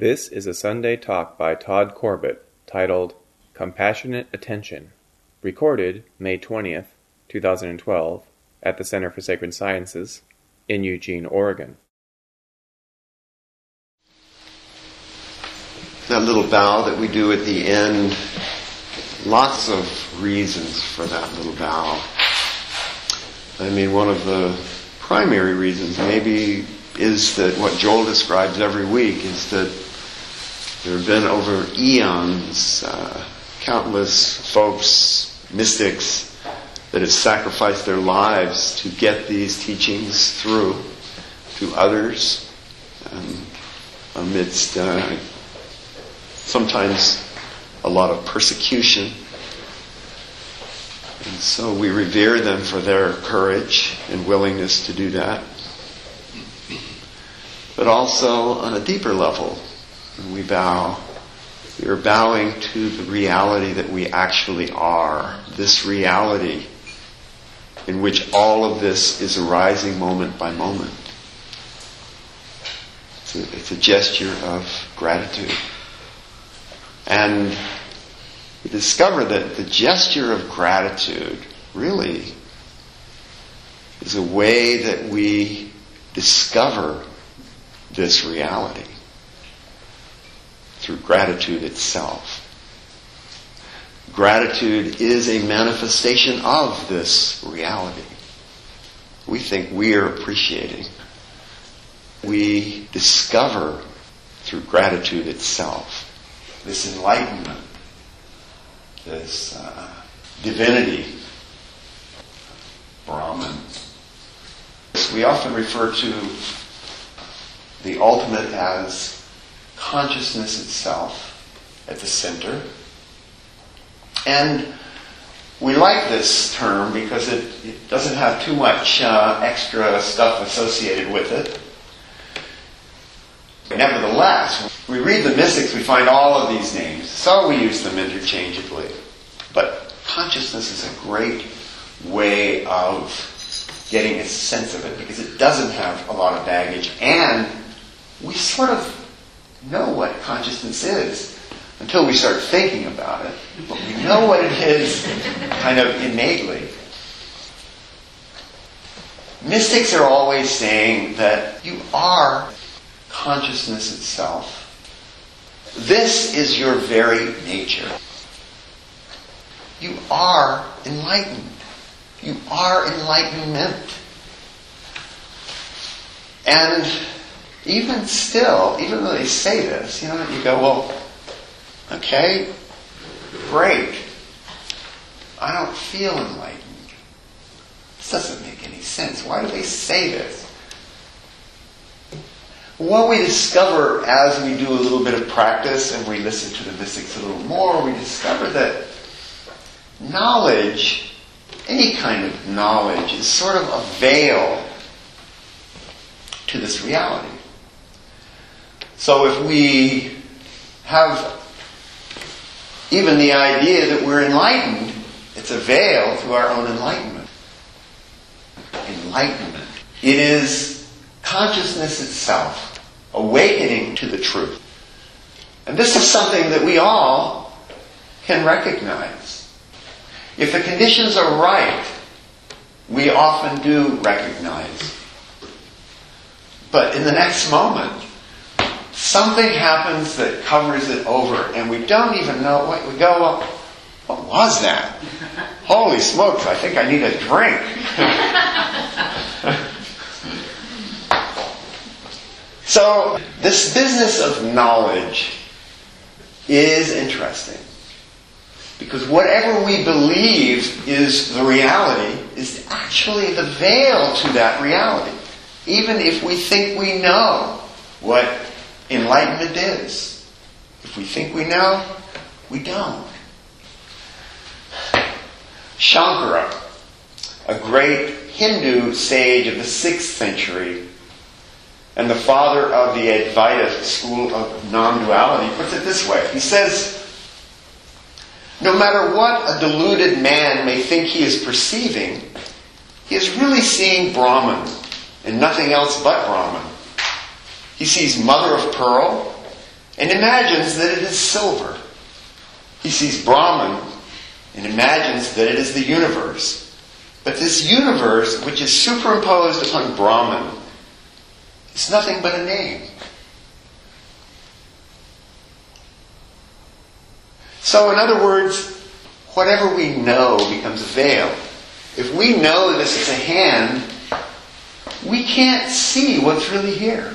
This is a Sunday talk by Todd Corbett titled Compassionate Attention, recorded May 20th, 2012, at the Center for Sacred Sciences in Eugene, Oregon. That little bow that we do at the end, lots of reasons for that little bow. I mean, one of the primary reasons maybe is that what Joel describes every week is that there have been over eons uh, countless folks, mystics, that have sacrificed their lives to get these teachings through to others um, amidst uh, sometimes a lot of persecution. And so we revere them for their courage and willingness to do that. But also on a deeper level, when we bow, we are bowing to the reality that we actually are. This reality in which all of this is arising moment by moment. It's a, it's a gesture of gratitude. And we discover that the gesture of gratitude really is a way that we discover this reality through gratitude itself. Gratitude is a manifestation of this reality. We think we are appreciating. We discover through gratitude itself this enlightenment, this uh, divinity, Brahman. We often refer to the ultimate as consciousness itself at the center. And we like this term because it, it doesn't have too much uh, extra stuff associated with it. Nevertheless, we read the mystics, we find all of these names, so we use them interchangeably. But consciousness is a great way of getting a sense of it because it doesn't have a lot of baggage and we sort of know what consciousness is until we start thinking about it. But we know what it is kind of innately. Mystics are always saying that you are consciousness itself. This is your very nature. You are enlightened. You are enlightenment. And even still, even though they say this, you know, you go, well, okay, great. I don't feel enlightened. This doesn't make any sense. Why do they say this? What we discover as we do a little bit of practice and we listen to the mystics a little more, we discover that knowledge, any kind of knowledge, is sort of a veil to this reality. So if we have even the idea that we're enlightened, it's a veil to our own enlightenment. Enlightenment. It is consciousness itself awakening to the truth. And this is something that we all can recognize. If the conditions are right, we often do recognize. But in the next moment, something happens that covers it over, and we don't even know what we go, well, what was that? Holy smokes, I think I need a drink. so, this business of knowledge is interesting. Because whatever we believe is the reality is actually the veil to that reality. Even if we think we know what enlightenment is. If we think we know, we don't. Shankara, a great Hindu sage of the 6th century, and the father of the Advaita school of non duality, puts it this way. He says, No matter what a deluded man may think he is perceiving, he is really seeing Brahman and nothing else but Brahman. He sees mother of pearl, and imagines that it is silver. He sees Brahman and imagines that it is the universe. But this universe, which is superimposed upon Brahman, is nothing but a name. So, in other words, whatever we know becomes a veil. If we know this is a hand, we can't see what's really here.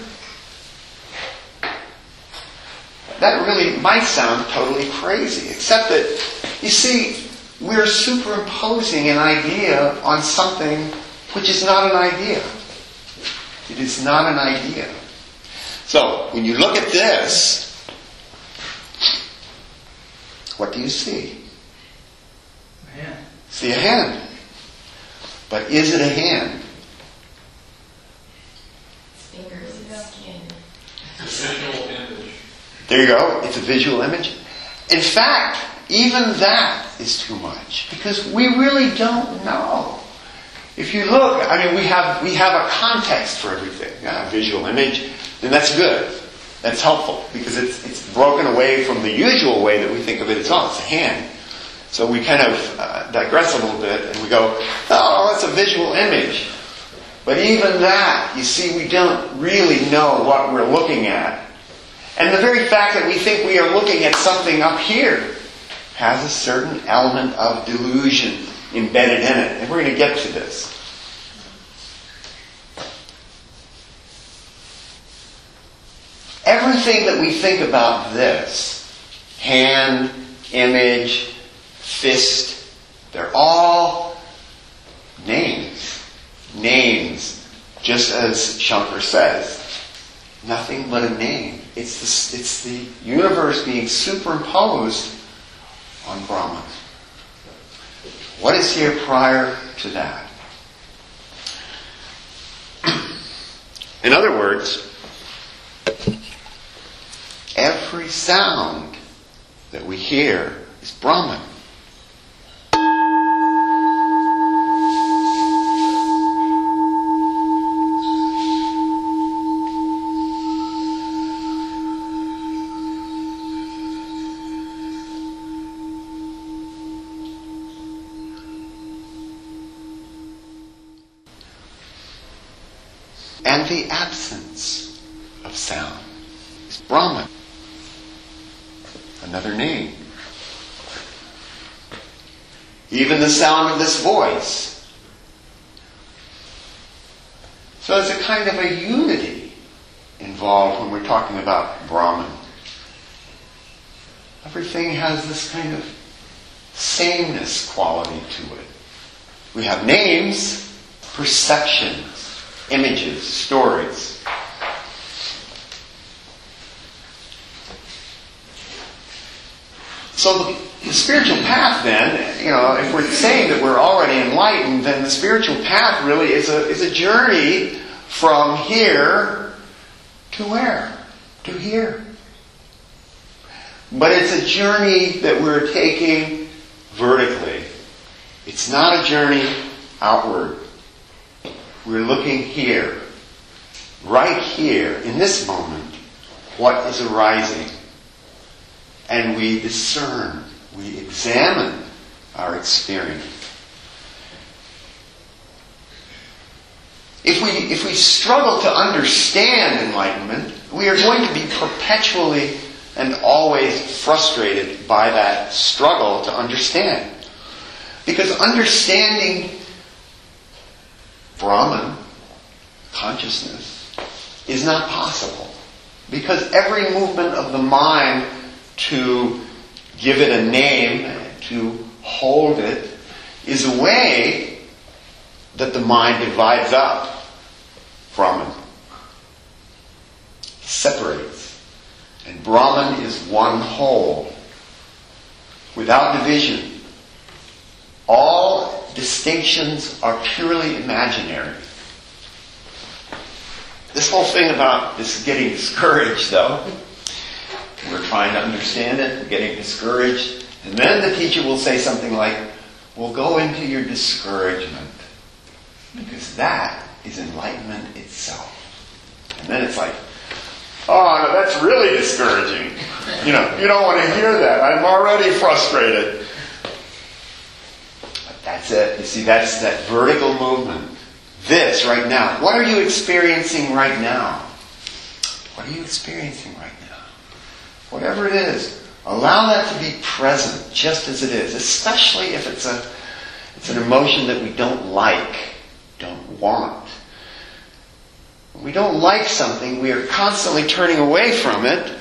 That really might sound totally crazy, except that, you see, we're superimposing an idea on something which is not an idea. It is not an idea. So, when you look at this, what do you see? A hand. See a hand. But is it a hand? Fingers and skin. It's a visual image. There you go. It's a visual image. In fact, even that is too much because we really don't know. If you look, I mean, we have we have a context for everything. A visual image, then that's good. That's helpful because it's it's broken away from the usual way that we think of it as well. It's a hand. So we kind of uh, digress a little bit and we go, oh, it's a visual image. But even that, you see, we don't really know what we're looking at. And the very fact that we think we are looking at something up here has a certain element of delusion embedded in it. And we're going to get to this. Everything that we think about this hand, image, fist they're all names. Names, just as Shankar says. Nothing but a name. It's the, it's the universe being superimposed on Brahman. What is here prior to that? In other words, every sound that we hear is Brahman. Sound is Brahman. Another name. Even the sound of this voice. So there's a kind of a unity involved when we're talking about Brahman. Everything has this kind of sameness quality to it. We have names, perceptions, images, stories. So the, the spiritual path then, you know, if we're saying that we're already enlightened, then the spiritual path really is a, is a journey from here to where? To here. But it's a journey that we're taking vertically. It's not a journey outward. We're looking here, right here, in this moment, what is arising. And we discern, we examine our experience. If we, if we struggle to understand enlightenment, we are going to be perpetually and always frustrated by that struggle to understand. Because understanding Brahman, consciousness, is not possible. Because every movement of the mind to give it a name, to hold it, is a way that the mind divides up Brahman, separates. And Brahman is one whole, without division. All distinctions are purely imaginary. This whole thing about this getting discouraged, though, we're trying to understand it, we're getting discouraged, and then the teacher will say something like, Well, go into your discouragement, because that is enlightenment itself. And then it's like, Oh, no, that's really discouraging. You know, you don't want to hear that. I'm already frustrated. But that's it. You see, that's that vertical movement. This right now. What are you experiencing right now? What are you experiencing right now? Whatever it is, allow that to be present just as it is, especially if it's a it's an emotion that we don't like, don't want. When we don't like something, we are constantly turning away from it,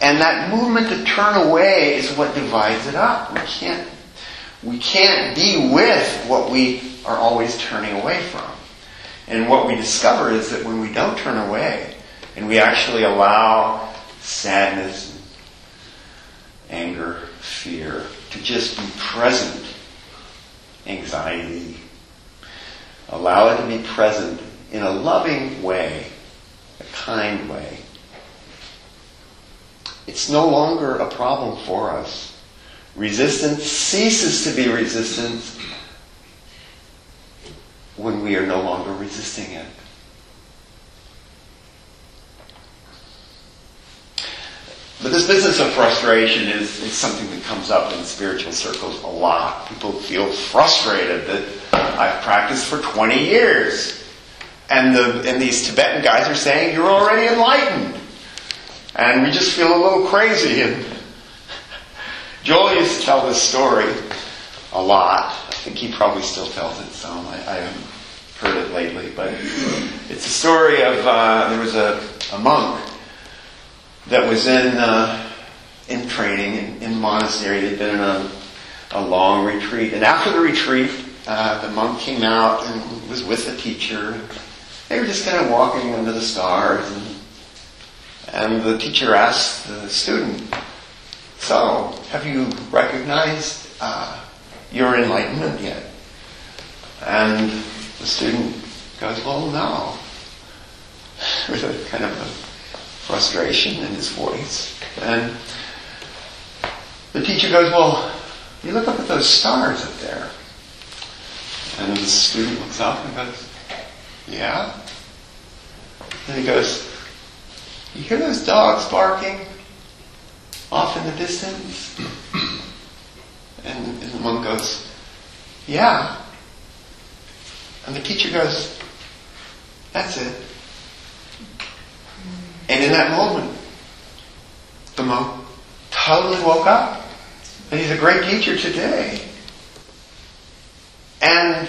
and that movement to turn away is what divides it up. We can't we can't be with what we are always turning away from. And what we discover is that when we don't turn away and we actually allow sadness, anger, fear to just be present, anxiety, allow it to be present in a loving way, a kind way. It's no longer a problem for us. Resistance ceases to be resistance when we are no longer resisting it. But this business of frustration is, is something that comes up in spiritual circles a lot. People feel frustrated that I've practiced for 20 years. And, the, and these Tibetan guys are saying, you're already enlightened. And we just feel a little crazy. And Joel used to tell this story a lot. I think he probably still tells it some. I, I haven't heard it lately, but it's a story of uh, there was a, a monk that was in uh, in training in, in monastery. He'd been in a, a long retreat, and after the retreat, uh, the monk came out and was with the teacher. They were just kind of walking under the stars, and, and the teacher asked the student, "So, have you recognized uh, your enlightenment yet?" And the student goes, "Well, no," with a kind of a frustration in his voice. And the teacher goes, Well, you look up at those stars up there. And the student looks up and goes, Yeah? And he goes, You hear those dogs barking off in the distance? And, and the monk goes, Yeah. And the teacher goes, That's it. And in that moment, the monk totally woke up. And he's a great teacher today. And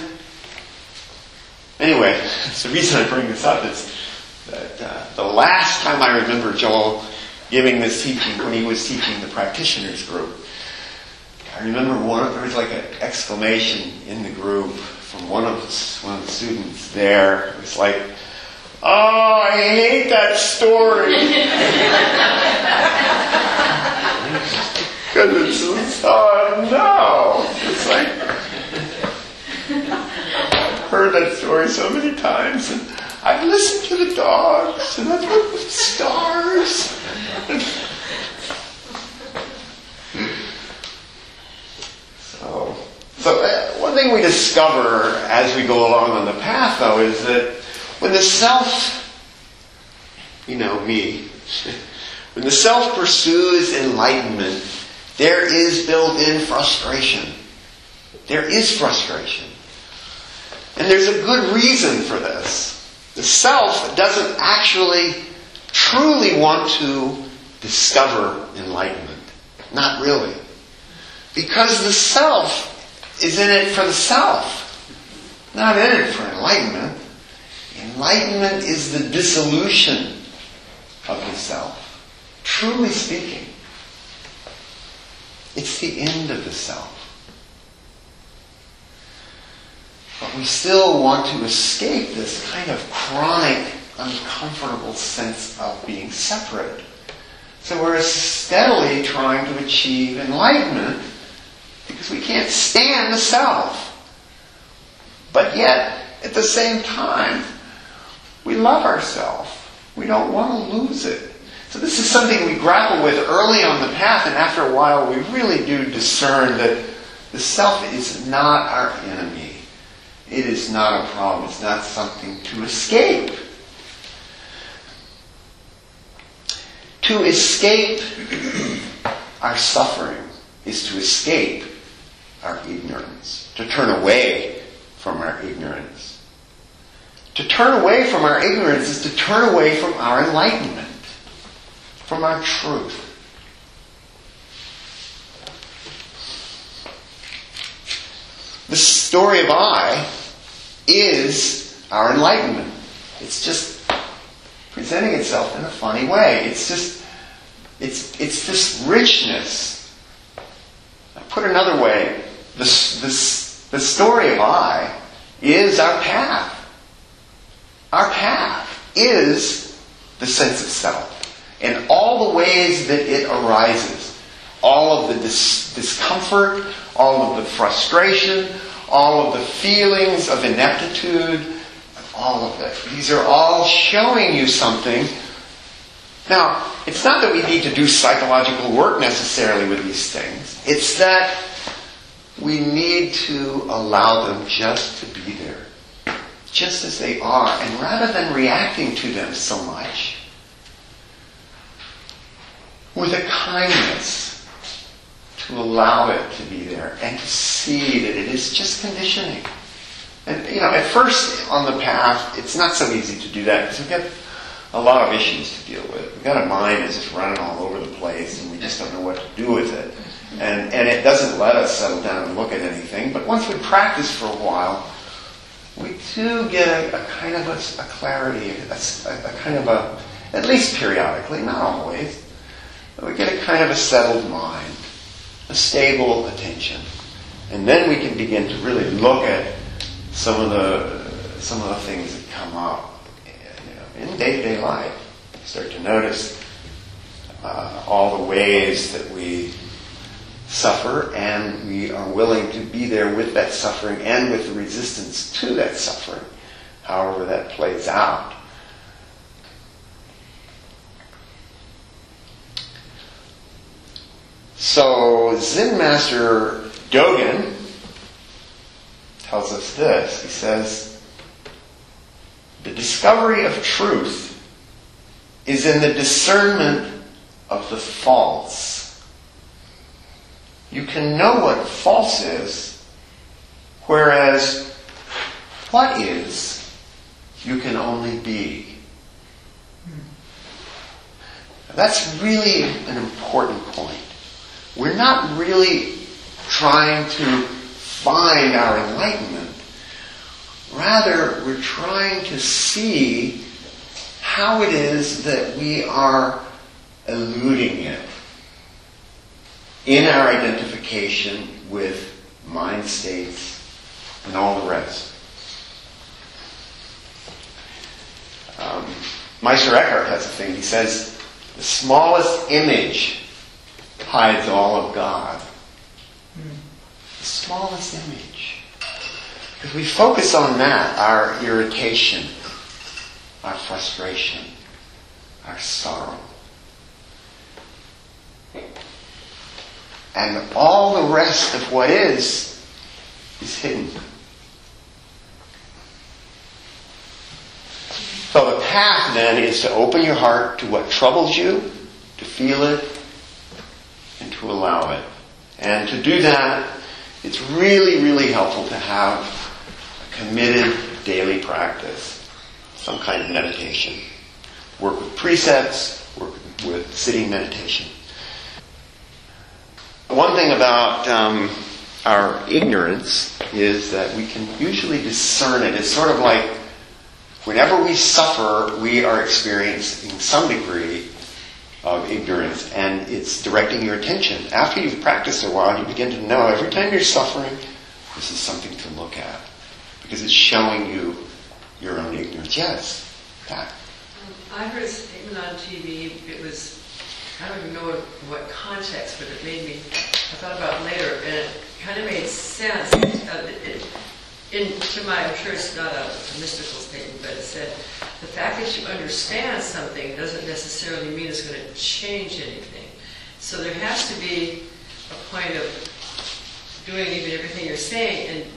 anyway, the reason I bring this up is that uh, the last time I remember Joel giving this teaching, when he was teaching the practitioners group, I remember one, there was like an exclamation in the group from one of the, one of the students there. It was like, Oh, I hate that story. Because it's, oh no. It's like, I've heard that story so many times, and I've listened to the dogs, and I've looked at the stars. so, so uh, one thing we discover as we go along on the path, though, is that when the self, you know, me, when the self pursues enlightenment, there is built in frustration. There is frustration. And there's a good reason for this. The self doesn't actually truly want to discover enlightenment. Not really. Because the self is in it for the self, not in it for enlightenment. Enlightenment is the dissolution of the self. Truly speaking, it's the end of the self. But we still want to escape this kind of chronic, uncomfortable sense of being separate. So we're steadily trying to achieve enlightenment because we can't stand the self. But yet, at the same time, we love ourselves. We don't want to lose it. So this is something we grapple with early on the path, and after a while we really do discern that the self is not our enemy. It is not a problem. It's not something to escape. To escape our suffering is to escape our ignorance, to turn away from our ignorance. To turn away from our ignorance is to turn away from our enlightenment, from our truth. The story of I is our enlightenment. It's just presenting itself in a funny way. It's just, it's, it's this richness. I put another way, this, the story of I is our path. Our path is the sense of self. And all the ways that it arises, all of the dis- discomfort, all of the frustration, all of the feelings of ineptitude, all of it. These are all showing you something. Now, it's not that we need to do psychological work necessarily with these things. It's that we need to allow them just to be there, just as they are. And rather than reacting to them so much, with a kindness to allow it to be there and to see that it is just conditioning. And, you know, at first on the path, it's not so easy to do that because we've got a lot of issues to deal with. We've got a mind that's just running all over the place and we just don't know what to do with it. And, and it doesn't let us settle down and look at anything. But once we practice for a while, we do get a, a kind of a, a clarity, a, a, kind of a, at least periodically, not always, we get a kind of a settled mind, a stable attention. And then we can begin to really look at some of the some of the things that come up you know, in day-to-day life. Start to notice uh, all the ways that we suffer, and we are willing to be there with that suffering and with the resistance to that suffering, however that plays out. So Zen Master Dogen tells us this. He says, the discovery of truth is in the discernment of the false. You can know what false is, whereas what is, you can only be. That's really an important point. We're not really trying to find our enlightenment. Rather, we're trying to see how it is that we are eluding it in our identification with mind states and all the rest. Um, Meister Eckhart has a thing. He says, the smallest image hides all of God. The smallest image. Because we focus on that, our irritation, our frustration, our sorrow. And all the rest of what is, is hidden. So the path then is to open your heart to what troubles you, to feel it, and to allow it. And to do that, it's really, really helpful to have a committed daily practice, some kind of meditation. Work with precepts, work with sitting meditation. One thing about um, our ignorance is that we can usually discern it. It's sort of like whenever we suffer, we are experiencing some degree of ignorance, and it's directing your attention. After you've practiced a while, you begin to know every time you're suffering, this is something to look at because it's showing you your own ignorance. Yes, that. I heard a statement on TV. It was I don't even know what, context, but it made me. I thought about later, and it kind of made sense. Uh, it, in, to my, I'm sure it's not a, a mystical statement, but it said the fact that you understand something doesn't necessarily mean it's going to change anything. So there has to be a point of doing even everything you're saying, and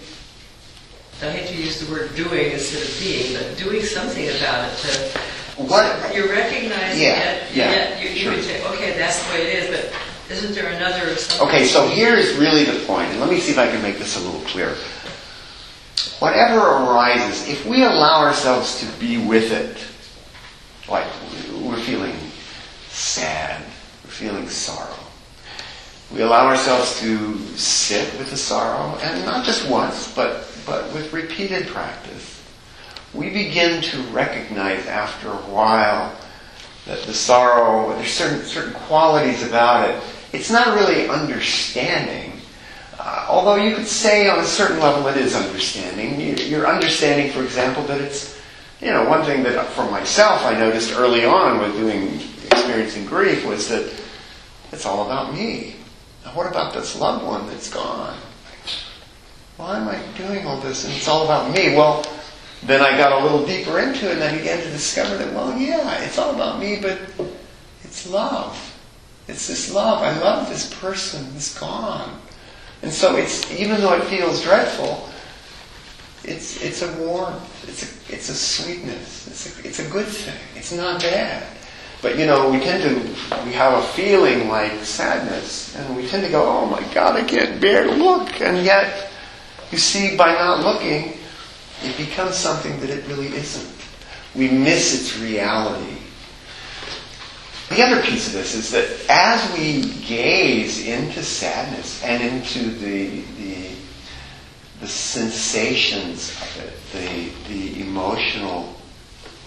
I hate to use the word doing instead of being, but doing something about it to What? you're recognizing Yeah, it, yeah. yet you're, you could say, okay, that's the way it is, but isn't there another? something- Okay, so here is really the point, and let me see if I can make this a little clearer. Whatever arises, if we allow ourselves to be with it, like we're feeling sad, we're feeling sorrow, we allow ourselves to sit with the sorrow, and not just once, but, but with repeated practice, we begin to recognize after a while that the sorrow, there's certain, certain qualities about it. It's not really understanding, uh, although you could say on a certain level it is understanding. You- You're understanding, for example, that it's, you know, one thing that for myself I noticed early on with doing, experiencing grief was that it's all about me. Now what about this loved one that's gone? Why am I doing all this? And it's all about me. Well, then I got a little deeper into it and I began to discover that, well, yeah, it's all about me, but it's love. It's this love. I love this person who's gone. And so it's, even though it feels dreadful, it's, it's a warmth. It's a, it's a sweetness. It's a, it's a good thing. It's not bad. But you know, we tend to, we have a feeling like sadness, and we tend to go, oh my God, I can't bear to look. And yet, you see, by not looking, it becomes something that it really isn't. We miss its reality. The other piece of this is that as we gaze into sadness and into the, the, the sensations of it, the, the emotional,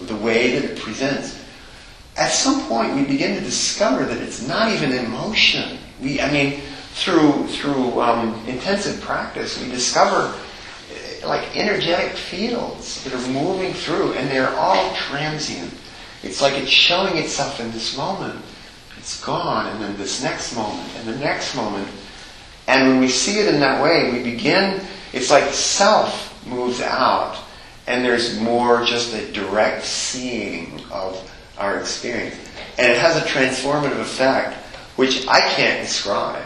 the way that it presents, at some point we begin to discover that it's not even emotion. We, I mean, through through um, intensive practice, we discover like energetic fields that are moving through, and they're all transient. It's like it's showing itself in this moment. It's gone, and then this next moment, and the next moment. And when we see it in that way, we begin, it's like self moves out, and there's more just a direct seeing of our experience. And it has a transformative effect, which I can't describe.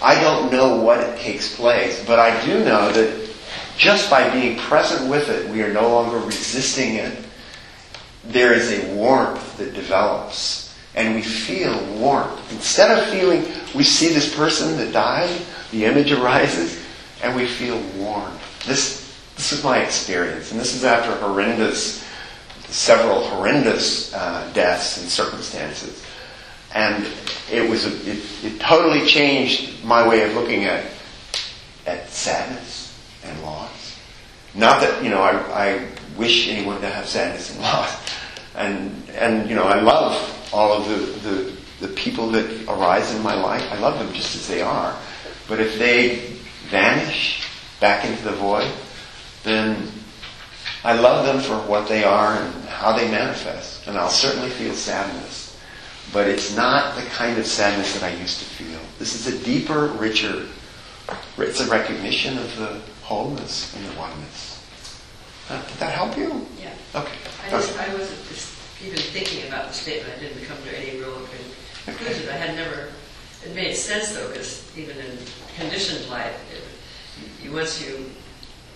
I don't know what it takes place, but I do know that just by being present with it, we are no longer resisting it. There is a warmth that develops, and we feel warmth. Instead of feeling, we see this person that died, the image arises, and we feel warmth. This, this is my experience, and this is after horrendous, several horrendous uh, deaths and circumstances. And it was, a, it, it totally changed my way of looking at, at sadness. Not that, you know, I, I wish anyone to have sadness and loss. And, and, you know, I love all of the, the, the people that arise in my life. I love them just as they are. But if they vanish back into the void, then I love them for what they are and how they manifest. And I'll certainly feel sadness. But it's not the kind of sadness that I used to feel. This is a deeper, richer, it's a recognition of the wholeness and the oneness. Uh, did that help you? Yeah. Okay. I just, I wasn't just even thinking about the statement. I didn't come to any real conclusion. I had never, it made sense though, because even in conditioned life, it, you, once you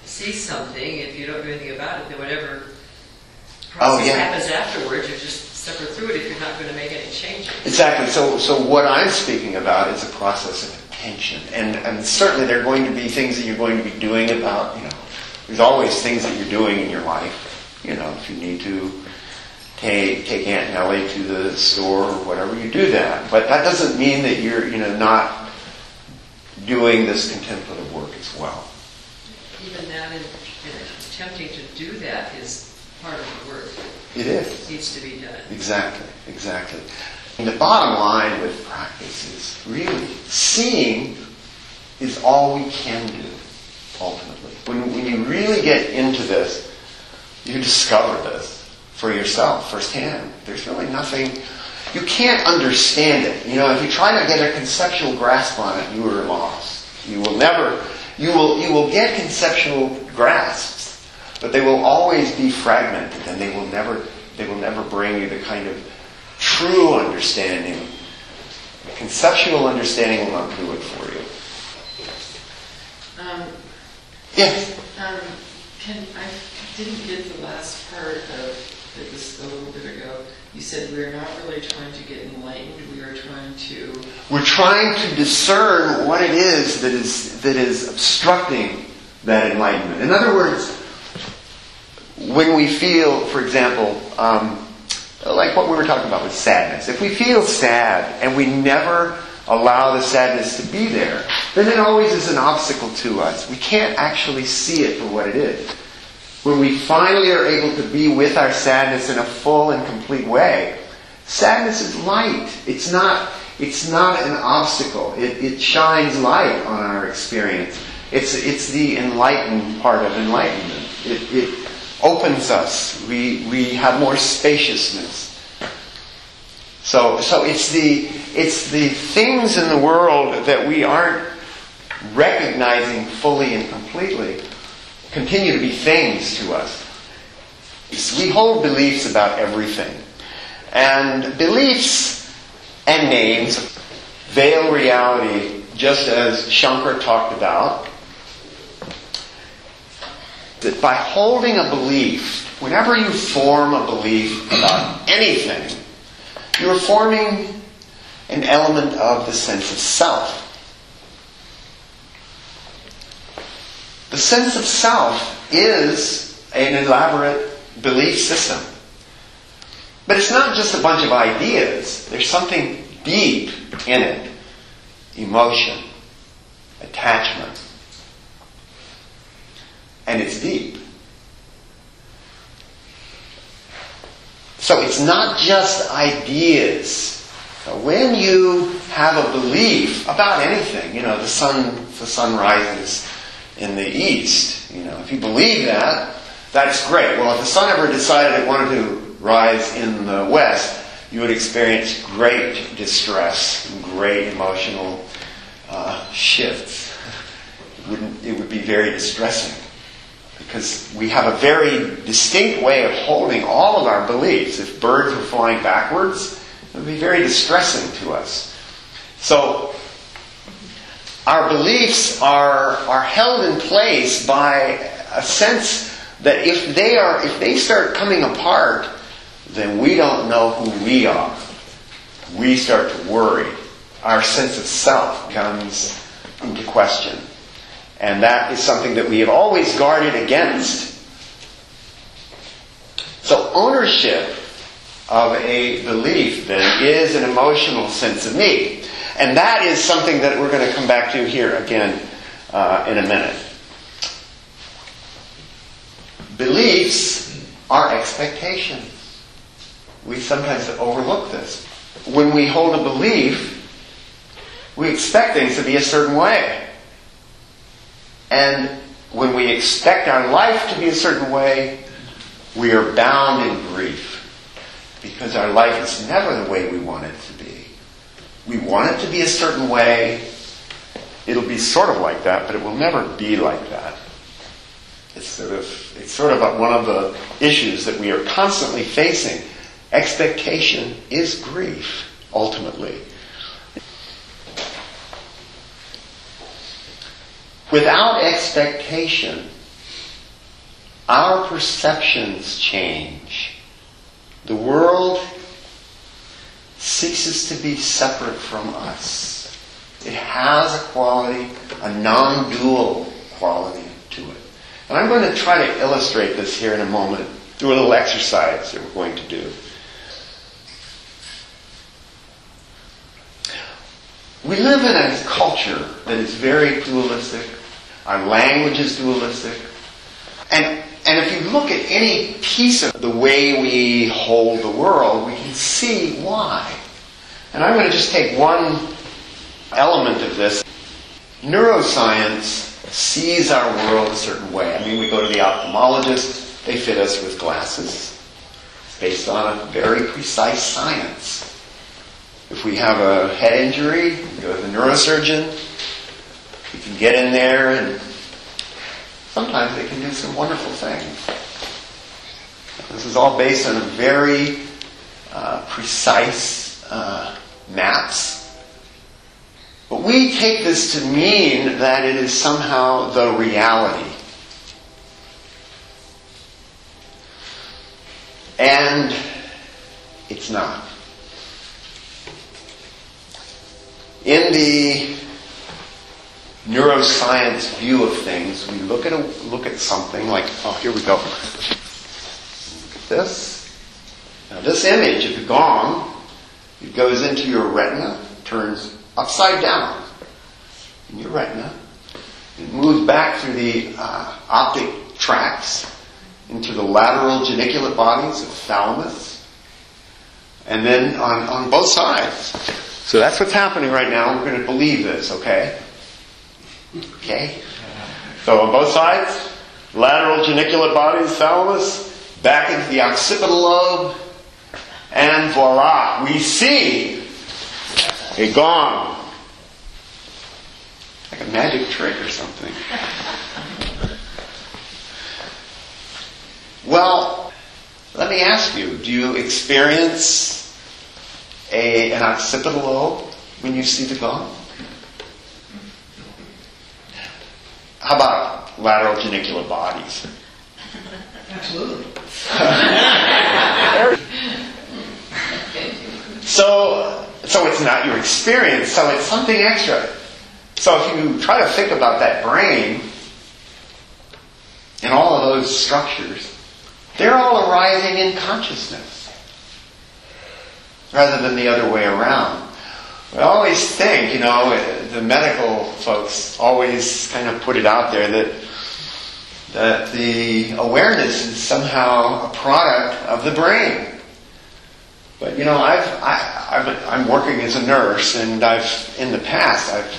see something, if you don't do anything about it, then whatever process Oh, yeah. happens afterwards, you just suffer through it if you're not going to make any changes. Exactly. So, so what I'm speaking about is a process of attention, and and certainly there are going to be things that you're going to be doing about. You know, there's always things that you're doing in your life. You know, if you need to take take Aunt Nellie to the store or whatever, you do that. But that doesn't mean that you're you know not doing this contemplative work as well. Even that, in, in attempting to do that is part of the work It is. that needs to be done. Exactly, exactly. And the bottom line with practice is really seeing is all we can do, ultimately. When, when you really get into this, you discover this for yourself firsthand. There's really nothing, you can't understand it. You know, if you try to get a conceptual grasp on it, you are lost. You will never, you will, you will get conceptual grasps, but they will always be fragmented and they will never, they will never bring you the kind of true understanding. Conceptual understanding will not do it for you. Um, Yes. um, can, I didn't get the last part of, it was a little bit ago. You said we're not really trying to get enlightened, we we're trying to. We're trying to discern what it is that is that is obstructing that enlightenment. In other words, when we feel, for example, um, like what we were talking about with sadness, if we feel sad and we never allow the sadness to be there, then it always is an obstacle to us. We can't actually see it for what it is. When we finally are able to be with our sadness in a full and complete way, sadness is light. It's not, it's not an obstacle. It, it shines light on our experience. It's, it's the enlightened part of enlightenment. It, it opens us. We, we have more spaciousness. So, so it's the, it's the things in the world that we aren't recognizing fully and completely continue to be things to us. We hold beliefs about everything. And beliefs and names veil reality just as Shankar talked about. That by holding a belief, whenever you form a belief about anything, you're forming an element of the sense of self. The sense of self is an elaborate belief system. But it's not just a bunch of ideas. There's something deep in it. Emotion, attachment. And it's deep. So it's not just ideas. When you have a belief about anything, you know, the sun, the sun rises in the east, you know, if you believe that, that's great. Well, if the sun ever decided it wanted to rise in the west, you would experience great distress great emotional uh, shifts. It, wouldn't, it would be very distressing because we have a very distinct way of holding all of our beliefs. If birds were flying backwards, it would be very distressing to us. So, our beliefs are, are held in place by a sense that if they are, if they start coming apart, then we don't know who we are. We start to worry. Our sense of self comes into question. And that is something that we have always guarded against. So ownership of a belief then is an emotional sense of me. And that is something that we're going to come back to here again uh, in a minute. Beliefs are expectations. We sometimes overlook this. When we hold a belief, we expect things to be a certain way. And when we expect our life to be a certain way, we are bound in grief. Because our life is never the way we want it to be. We want it to be a certain way. It'll be sort of like that, but it will never be like that. It's sort of, it's sort of one of the issues that we are constantly facing. Expectation is grief, ultimately. Without expectation, our perceptions change. The world ceases to be separate from us. It has a quality, a non-dual quality to it. And I'm going to try to illustrate this here in a moment through a little exercise that we're going to do. We live in a culture that is very dualistic. Our language is dualistic. And, and if you look at any piece of the way we hold the world, we can see why. And I'm going to just take one element of this. Neuroscience sees our world a certain way. I mean, we go to the ophthalmologist, they fit us with glasses based on a very precise science. If we have a head injury, we go to the neurosurgeon. We can get in there and sometimes they can do some wonderful things. This is all based on very uh, precise uh, maps. But we take this to mean that it is somehow the reality. And it's not. in the neuroscience view of things, we look at a, look at something like, oh, here we go. Look at this. Now, this image of the gong, it goes into your retina, turns upside down in your retina. It moves back through the uh, optic tracts into the lateral geniculate bodies of thalamus, and then on, on both sides. So that's what's happening right now. We're going to believe this, okay? Okay? So on both sides, lateral geniculate bodies, thalamus, back into the occipital lobe, and voila, we see a gong. Like a magic trick or something. Well, let me ask you, do you experience a, an occipital lobe when you see the gong? How about lateral geniculate bodies? Absolutely. So, so it's not your experience, so it's something extra. So if you try to think about that brain and all of those structures, they're all arising in consciousness rather than the other way around. I always think, you know, the medical folks always kind of put it out there that that the awareness is somehow a product of the brain. But you know, I've, I, I'm working as a nurse, and I've in the past I've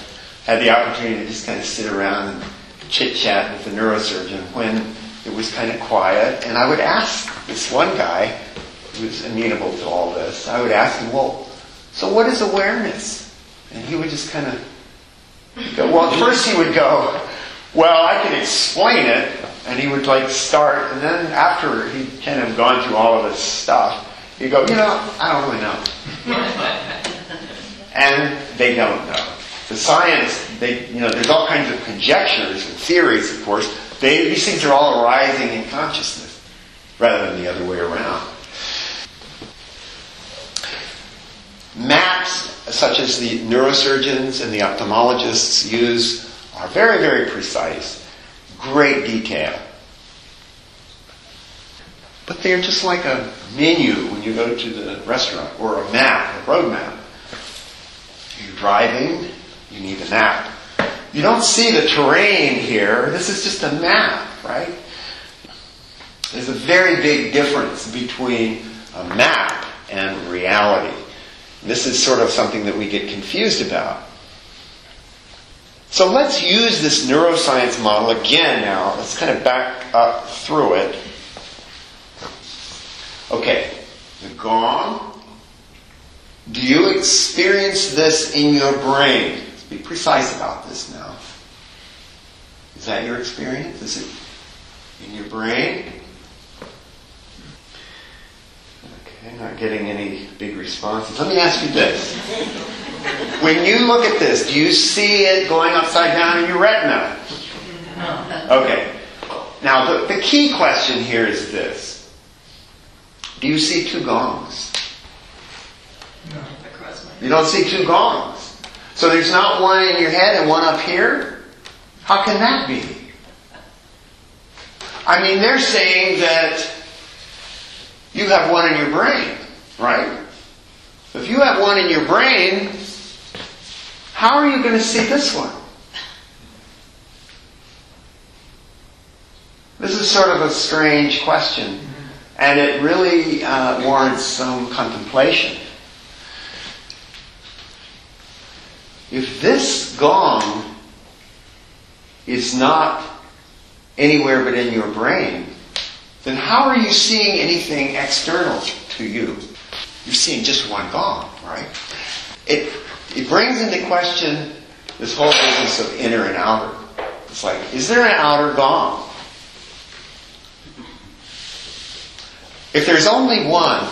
had the opportunity to just kind of sit around and chit chat with the neurosurgeon when it was kind of quiet, and I would ask this one guy who was amenable to all this. I would ask him, "Well, so what is awareness?" And he would just kind of go. Well, at first he would go, "Well, I can explain it," and he would like start, and then after he'd kind of gone through all of this stuff, he'd go, "You know, I don't really know," and they don't know. The science, they, you know, there's all kinds of conjectures and theories, of course. They, these things are all arising in consciousness rather than the other way around. Maps such as the neurosurgeons and the ophthalmologists use are very, very precise, great detail. But they're just like a menu when you go to the restaurant or a map, a road map. You're driving, you need a map. You don't see the terrain here. This is just a map, right? There's a very big difference between a map and reality. This is sort of something that we get confused about. So let's use this neuroscience model again now. Let's kind of back up through it. Okay, the gong. Do you experience this in your brain? Let's be precise about this now. Is that your experience? Is it in your brain? Okay, not getting any big responses. Let me ask you this. When you look at this, do you see it going upside down in your retina? No. Okay. Now, the, the key question here is this. Do you see two gongs? Across my You don't see two gongs. So there's not one in your head and one up here? How can that be? I mean, they're saying that you have one in your brain, right? If you have one in your brain, how are you going to see this one? This is sort of a strange question, and it really uh, warrants some contemplation. If this gong is not anywhere but in your brain, then how are you seeing anything external to you? You're seeing just one gong, right? It, it brings into question this whole business of inner and outer. It's like, is there an outer gong? If there's only one,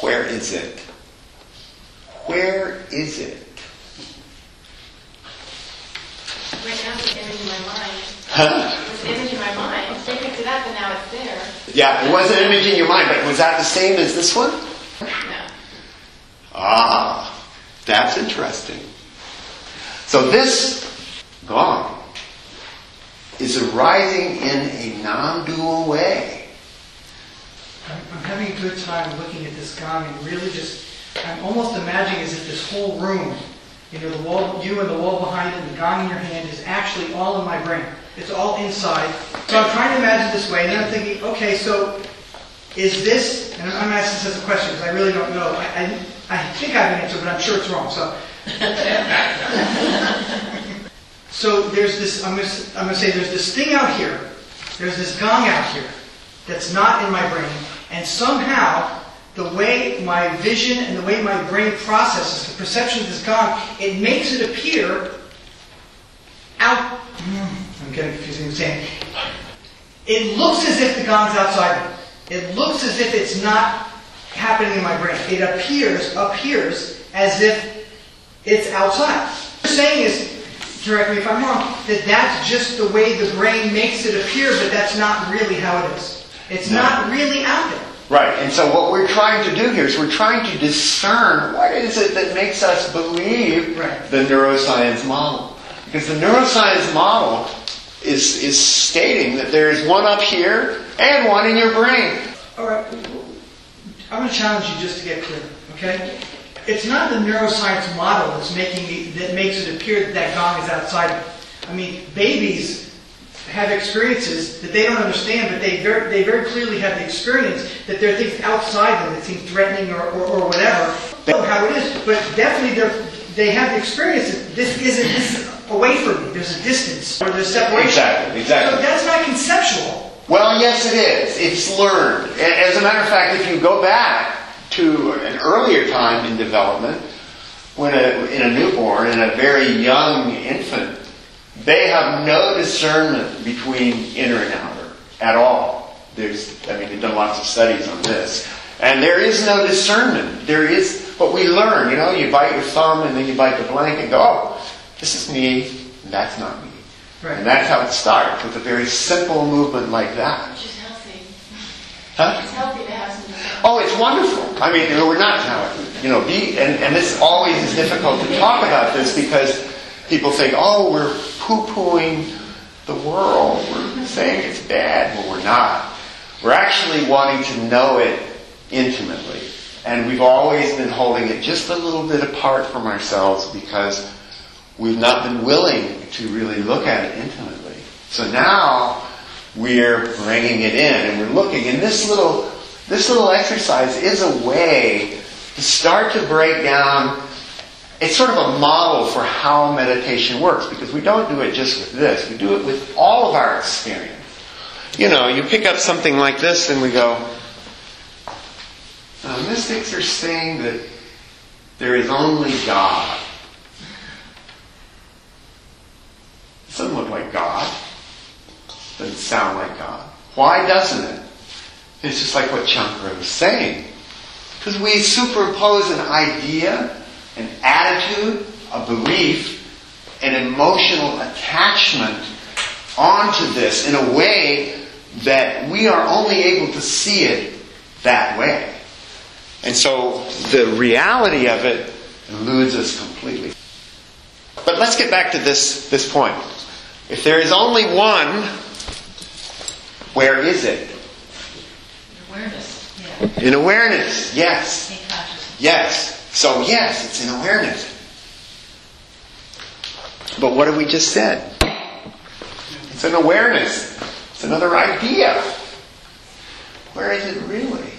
where is it? Where is it? Right now, it's image in my mind. Huh? It's an image in my mind. They picked it up and now it's there. Yeah, it was an image in your mind, but was that the same as this one? No. Ah, that's interesting. So this gong is arising in a non-dual way. I'm, I'm having a good time looking at this gong and really just, I'm almost imagining as if this whole room, you know, the wall, you and the wall behind it and the gong in your hand is actually all in my brain. It's all inside. So I'm trying to imagine this way, and then I'm thinking, okay, so is this, and I'm asking this as a question because I really don't know. I, I, I think I have an answer, but I'm sure it's wrong. So, so there's this. I'm going to I'm going to say there's this thing out here. There's this gong out here that's not in my brain, and somehow the way my vision and the way my brain processes the perception of this gong, it makes it appear out. Getting confusing. Saying it looks as if the gong's outside me. It looks as if it's not happening in my brain. It appears appears as if it's outside. What you're saying is, correct me if I'm wrong, that that's just the way the brain makes it appear, but that's not really how it is. It's No. not really out there. Right, and so what we're trying to do here is we're trying to discern what is it that makes us believe Right. the neuroscience model. Because the neuroscience model is, is stating that there is one up here and one in your brain. All right. I'm going to challenge you just to get clear, okay? It's not the neuroscience model that's making that makes it appear that that gong is outside. I mean, babies have experiences that they don't understand, but they very, they very clearly have the experience that there are things outside them that seem threatening or, or, or whatever. They know how it is, but definitely they have the experience that this isn't this is away from me. There's a distance or there's separation. Exactly, exactly. So that's not conceptual. Well, yes, it is. It's learned. As a matter of fact, if you go back to an earlier time in development, when a, in a newborn and a very young infant, they have no discernment between inner and outer at all. There's, I mean, they've done lots of studies on this. And there is no discernment. There is what we learn, you know, you bite your thumb and then you bite the blanket and go, oh, this is me, and that's not me. Right. And that's how it starts, with a very simple movement like that. Which is healthy. Huh? It's healthy to have some. Oh, it's wonderful. I mean, we're not talented. You know, be, and, and this always is difficult to talk about this because people think, oh, we're poo-pooing the world. We're saying it's bad. Well, we're not. We're actually wanting to know it intimately. And we've always been holding it just a little bit apart from ourselves because we've not been willing to really look at it intimately. So now we're bringing it in and we're looking. And this little, this little exercise is a way to start to break down. It's sort of a model for how meditation works because we don't do it just with this. We do it with all of our experience. You know, you pick up something like this and we go, mystics are saying that there is only God. Doesn't look like God. Doesn't sound like God. Why doesn't it? It's just like what Shankara was saying. Because we superimpose an idea, an attitude, a belief, an emotional attachment onto this in a way that we are only able to see it that way. And so the reality of it eludes us completely. But let's get back to this, this point. If there is only one, where is it? In awareness, yeah. In awareness, yes. In. Yes. So yes, it's in awareness. But what have we just said? It's an awareness. It's another idea. Where is it really?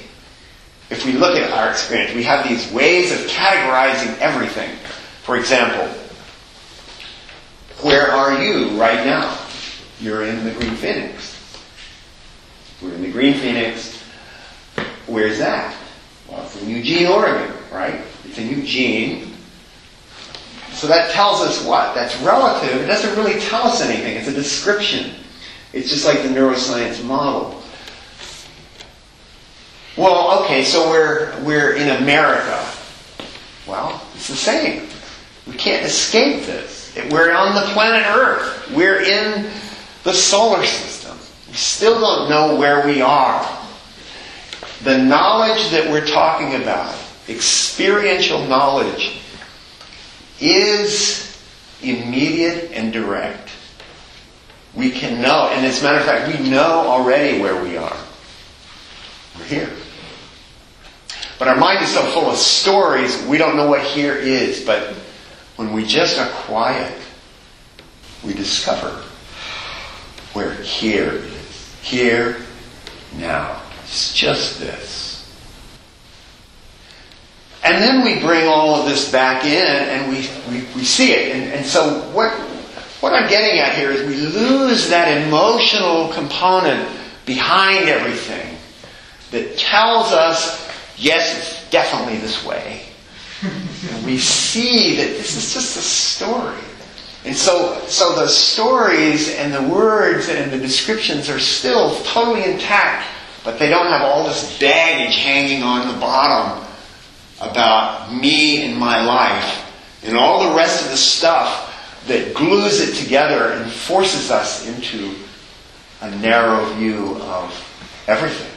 If we look at our experience, we have these ways of categorizing everything. For example, where are you right now? You're in the Green Phoenix. We're in the Green Phoenix. Where's that? Well, it's in Eugene, Oregon, right? It's in Eugene. So that tells us what? That's relative. It doesn't really tell us anything. It's a description. It's just like the neuroscience model. Well, okay, so we're, we're in America. Well, it's the same. We can't escape this. We're on the planet Earth. We're in the solar system. We still don't know where we are. The knowledge that we're talking about, experiential knowledge, is immediate and direct. We can know, and as a matter of fact, we know already where we are. We're here. But our mind is so full of stories, we don't know what here is. But when we just are quiet, we discover where here is. Here, now. It's just this. And then we bring all of this back in and we, we, we see it. And, and so what, what I'm getting at here is we lose that emotional component behind everything that tells us, yes, it's definitely this way. And we see that this is just a story. And so, so the stories and the words and the descriptions are still totally intact, but they don't have all this baggage hanging on the bottom about me and my life and all the rest of the stuff that glues it together and forces us into a narrow view of everything.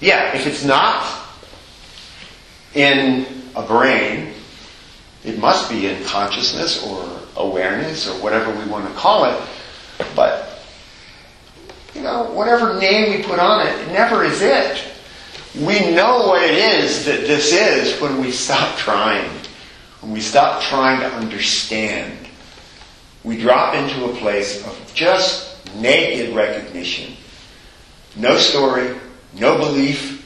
Yeah, if it's not in a brain, it must be in consciousness or awareness or whatever we want to call it. But, you know, whatever name we put on it, it never is it. We know what it is that this is when we stop trying. When we stop trying to understand. We drop into a place of just naked recognition. No story, no belief.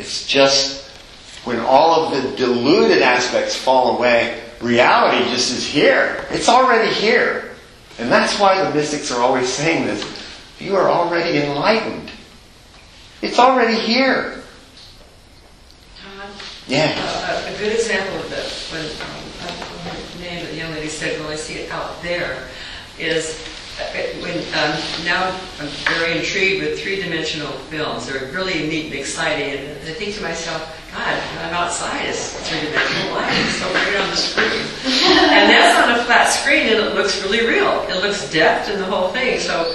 It's just when all of the deluded aspects fall away, reality just is here. It's already here. And that's why the mystics are always saying this. You are already enlightened. It's already here. Todd? Yeah. Uh, a good example of this, when um, the name that the young lady said, "Well, I see it out there," is when um, now I'm very intrigued with three-dimensional films. They're really neat and exciting, and I think to myself, God, when I'm outside, it's three-dimensional light. It's so great on the screen, and that's on a flat screen, and it looks really real. It looks depth and the whole thing. So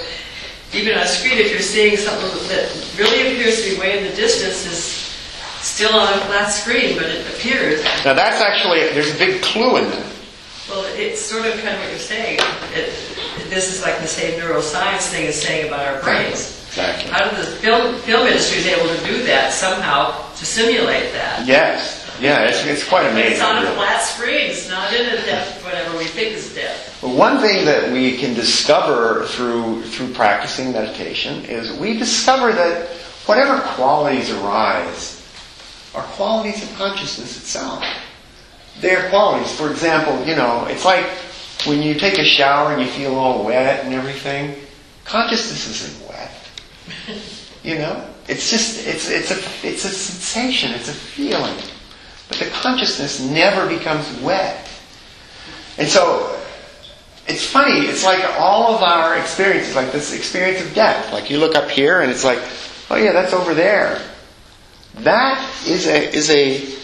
even on a screen, if you're seeing something that really appears to be way in the distance, is still on a flat screen, but it appears. Now that's actually, there's a big clue in that. Well, it's sort of kind of what you're saying. It, this is like the same neuroscience thing is saying about our brains. Exactly. How did the film, film industry is able to do that somehow to simulate that? Yes. Yeah, it's, it's quite amazing. it's on a flat screen. It's not in a depth, whatever we think is depth. One thing that we can discover through through practicing meditation is we discover that whatever qualities arise are qualities of consciousness itself. They're qualities. For example, you know, it's like when you take a shower and you feel all wet and everything. Consciousness isn't wet. You know, it's just it's it's a it's a sensation. It's a feeling. But the consciousness never becomes wet. And so it's funny, it's like all of our experiences, like this experience of death. Like you look up here and it's like, oh yeah, that's over there. That is a is a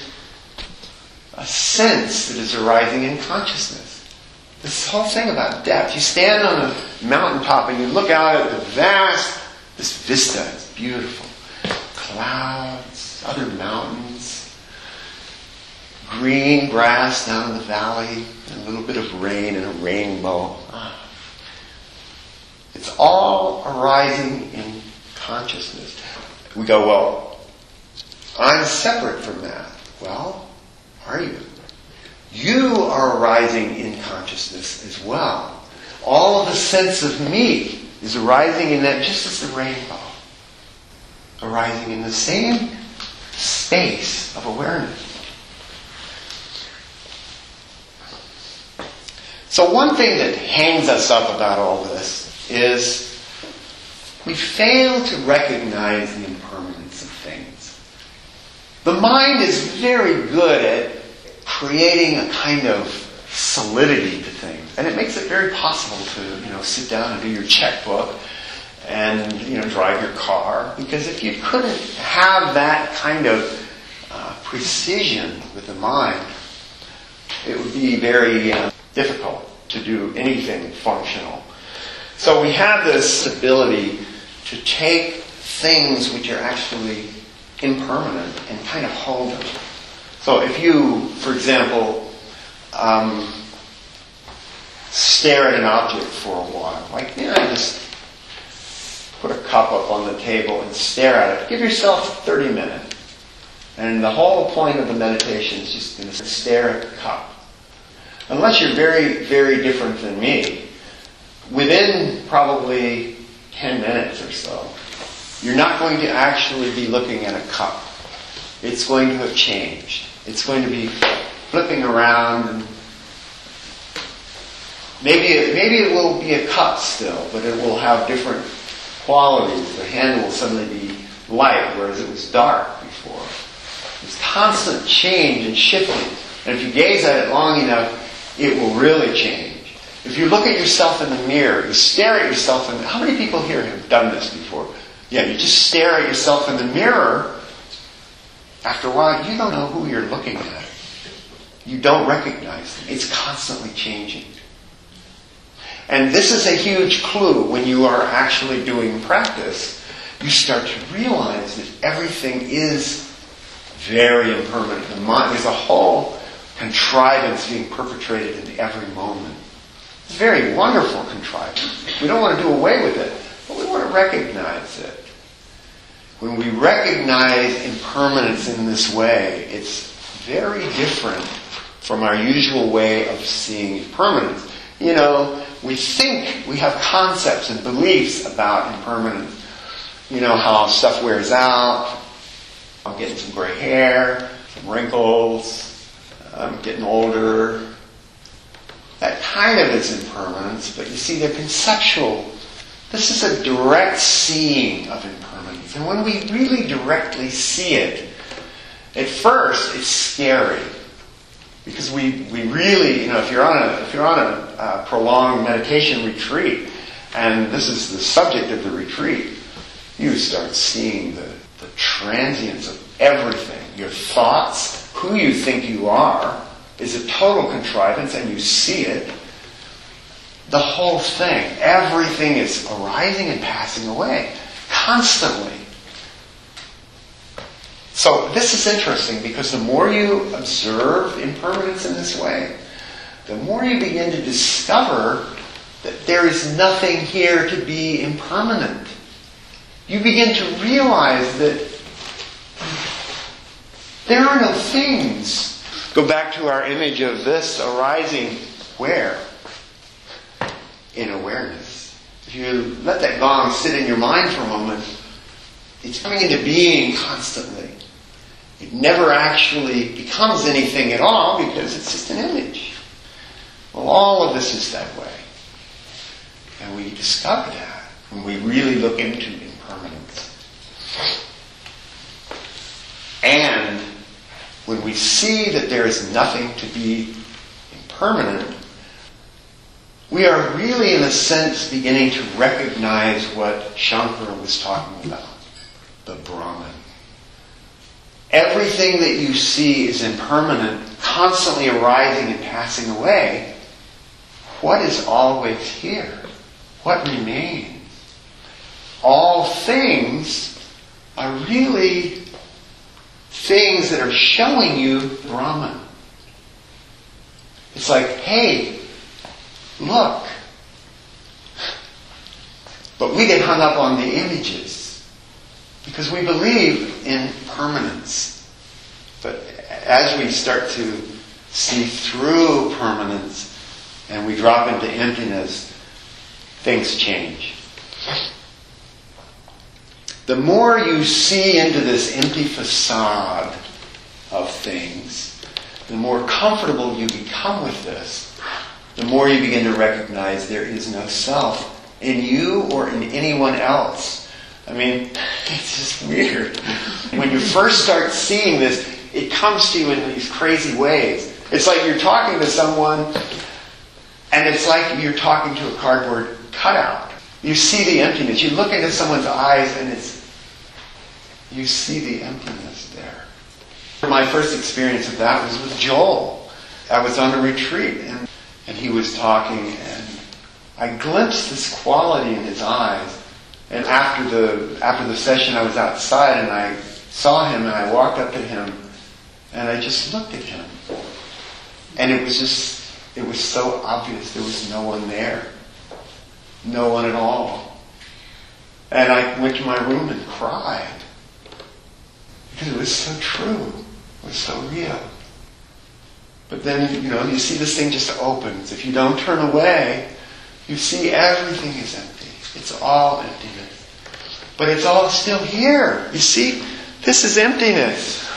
a sense that is arising in consciousness. This whole thing about death. You stand on a mountaintop and you look out at the vast this vista, it's beautiful. Clouds, other mountains, green grass down in the valley, a little bit of rain and a rainbow. Ah. It's all arising in consciousness. We go, well, I'm separate from that. Well, are you? You are arising in consciousness as well. All of the sense of me is arising in that just as the rainbow. Arising in the same space of awareness. So one thing that hangs us up about all this is we fail to recognize the. The mind is very good at creating a kind of solidity to things. And it makes it very possible to, you know, sit down and do your checkbook and, you know, drive your car. Because if you couldn't have that kind of uh, precision with the mind, it would be very uh, difficult to do anything functional. So we have this ability to take things which are actually impermanent and kind of hold them. So if you, for example, um, stare at an object for a while, like, you know, just put a cup up on the table and stare at it. Give yourself 30 minutes. And the whole point of the meditation is just going to stare at the cup. Unless you're very, very different than me, within probably 10 minutes or so, you're not going to actually be looking at a cup. It's going to have changed. It's going to be flipping around maybe it, maybe it will be a cup still, but it will have different qualities. The handle will suddenly be light, whereas it was dark before. It's constant change and shifting. And if you gaze at it long enough, it will really change. If you look at yourself in the mirror, you stare at yourself in the, how many people here have done this before? Yeah, you just stare at yourself in the mirror. After a while, you don't know who you're looking at. You don't recognize them. It's constantly changing. And this is a huge clue when you are actually doing practice. You start to realize that everything is very impermanent. The mind, there's a whole contrivance being perpetrated in every moment. It's very wonderful contrivance. We don't want to do away with it, but we want to recognize it. When we recognize impermanence in this way, it's very different from our usual way of seeing impermanence. You know, we think we have concepts and beliefs about impermanence. You know, how stuff wears out. I'm getting some gray hair, some wrinkles, I'm getting older. That kind of is impermanence, but you see, they're conceptual. This is a direct seeing of impermanence. And when we really directly see it, at first it's scary. Because we, we really, you know, if you're on a, if you're on a uh, prolonged meditation retreat, and this is the subject of the retreat, you start seeing the, the transience of everything. Your thoughts, who you think you are, is a total contrivance, and you see it. The whole thing, everything is arising and passing away constantly. So this is interesting because the more you observe impermanence in this way, the more you begin to discover that there is nothing here to be impermanent. You begin to realize that there are no things. Go back to our image of this arising where? In awareness. If you let that gong sit in your mind for a moment, it's coming into being constantly. It never actually becomes anything at all because it's just an image. Well, all of this is that way. And we discover that when we really look into impermanence. And when we see that there is nothing to be impermanent, we are really, in a sense, beginning to recognize what Shankara was talking about the Brahman. Everything that you see is impermanent, constantly arising and passing away. What is always here? What remains? All things are really things that are showing you Brahman. It's like, hey, look. But we get hung up on the images. Because we believe in permanence. But as we start to see through permanence and we drop into emptiness, things change. The more you see into this empty facade of things, the more comfortable you become with this, the more you begin to recognize there is no self in you or in anyone else. I mean, it's just weird. When you first start seeing this, it comes to you in these crazy ways. It's like you're talking to someone, and it's like you're talking to a cardboard cutout. You see the emptiness. You look into someone's eyes, and it's you see the emptiness there. My first experience of that was with Joel. I was on a retreat, and, and he was talking, and I glimpsed this quality in his eyes and after the after the session, I was outside and I saw him and I walked up to him And I just looked at him. And it was just, it was so obvious there was no one there. No one at all. And I went to my room and cried. Because it was so true. It was so real. But then, you know, you see this thing just opens. If you don't turn away, you see everything is empty. It's all emptiness. But it's all still here. You see, this is emptiness.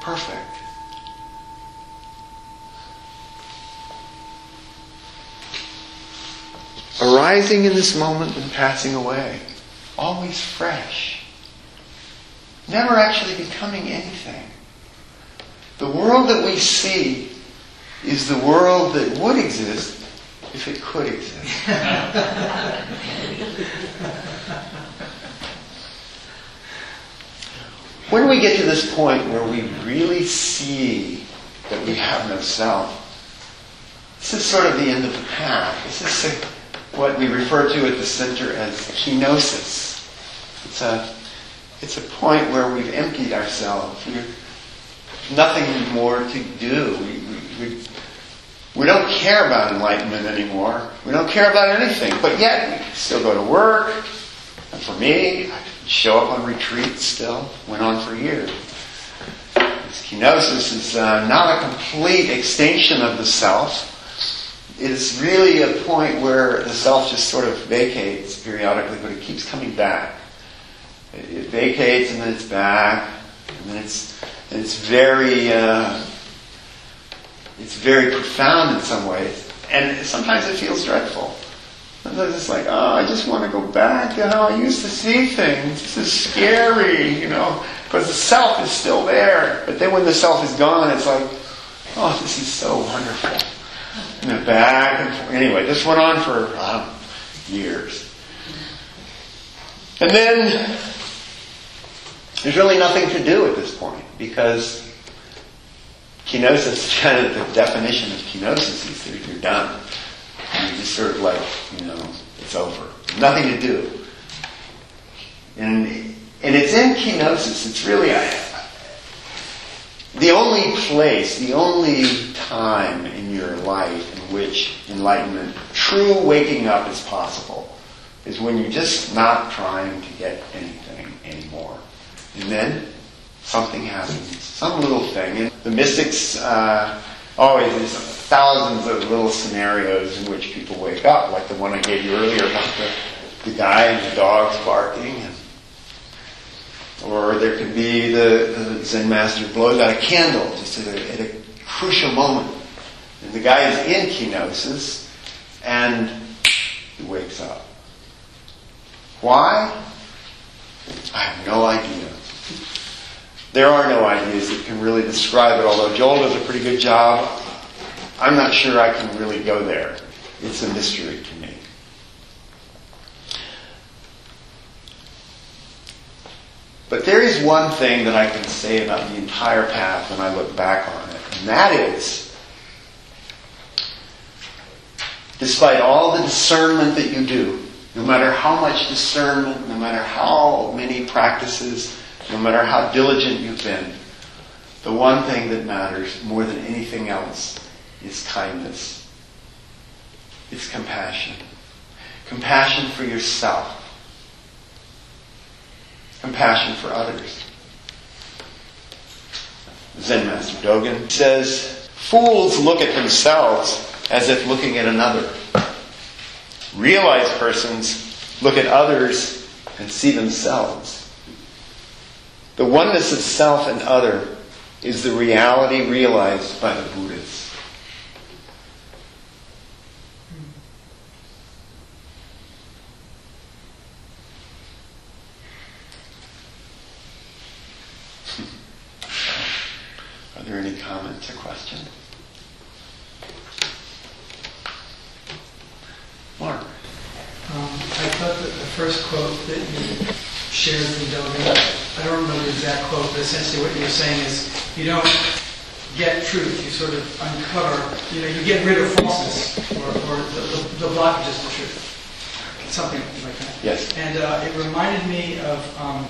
Perfect. Arising in this moment and passing away. Always fresh. Never actually becoming anything. The world that we see is the world that would exist if it could exist. when we get to this point where we really see that we have no self, this is sort of the end of the path. This is what we refer to at the center as kenosis. It's a, it's a point where we've emptied ourselves. We're nothing more to do. We, we, we, we don't care about enlightenment anymore. We don't care about anything. But yet, we still go to work. And for me, I show up on retreats still. Went on for years. This kenosis is uh, not a complete extinction of the self. It is really a point where the self just sort of vacates periodically, but it keeps coming back. It, it vacates and then it's back, and then it's and it's very uh, it's very profound in some ways, and sometimes it feels dreadful. Sometimes it's like, oh, I just want to go back to how I used to see things. This is scary, you know, because the self is still there. But then when the self is gone, it's like, oh, this is so wonderful. And then back and forth. Anyway, this went on for know, years. And then there's really nothing to do at this point because kenosis, kind of the definition of kenosis is that you're done. You're just sort of like, you know, it's over. Nothing to do. And, and it's in kenosis, it's really the only place, the only time in your life in which enlightenment, true waking up is possible, is when you're just not trying to get anything anymore. And then something happens, some little thing. And the mystics uh, always there's thousands of little scenarios in which people wake up, like the one I gave you earlier about the, the guy and the dogs barking. And, or there could be the, the Zen master blows out a candle just at a, at a crucial moment. And the guy is in kenosis and he wakes up. Why? I have no idea. There are no ideas that can really describe it, although Joel does a pretty good job. I'm not sure I can really go there. It's a mystery to me. But there is one thing that I can say about the entire path when I look back on it, and that is, despite all the discernment that you do, no matter how much discernment, no matter how many practices, no matter how diligent you've been, the one thing that matters more than anything else is kindness. It's compassion. Compassion for yourself. Compassion for others. Zen Master Dogen says, Fools look at themselves as if looking at another. Realized persons look at others and see themselves. The oneness of self and other is the reality realized by the Buddhists. Are there any comments or questions? Mark. Um, I thought that the first quote that you shared from Dogen I don't remember the exact quote, but essentially what you're saying is you don't get truth, you sort of uncover, you know, you get rid of falseness or, or the, the, the blockages to truth. Something like that. Yes. And uh, it reminded me of um,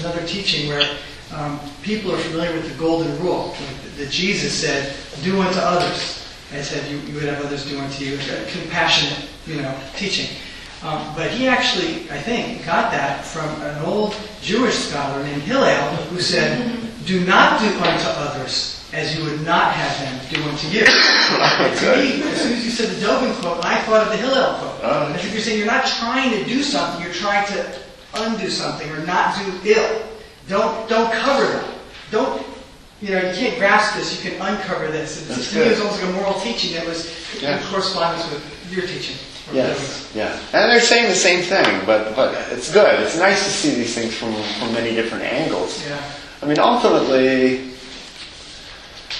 another teaching where um, people are familiar with the golden rule like that Jesus said, "Do unto others as you, you would have others do unto you." A compassionate, you know, teaching. Um, but he actually, I think, got that from an old Jewish scholar named Hillel, who said, "Do not do unto others as you would not have them do unto you." To me, as soon as you said the Dogen quote, I thought of the Hillel quote. Oh. I think you're saying you're not trying to do something, you're trying to undo something or not do ill. Don't don't cover them. Don't you know, you can't grasp this, you can uncover this. It's, That's to me, it was almost like a moral teaching that was Yeah. in correspondence with your teaching. Yes, yeah. And they're saying the same thing, but, but it's good. It's nice to see these things from, from many different angles. Yeah. I mean, ultimately,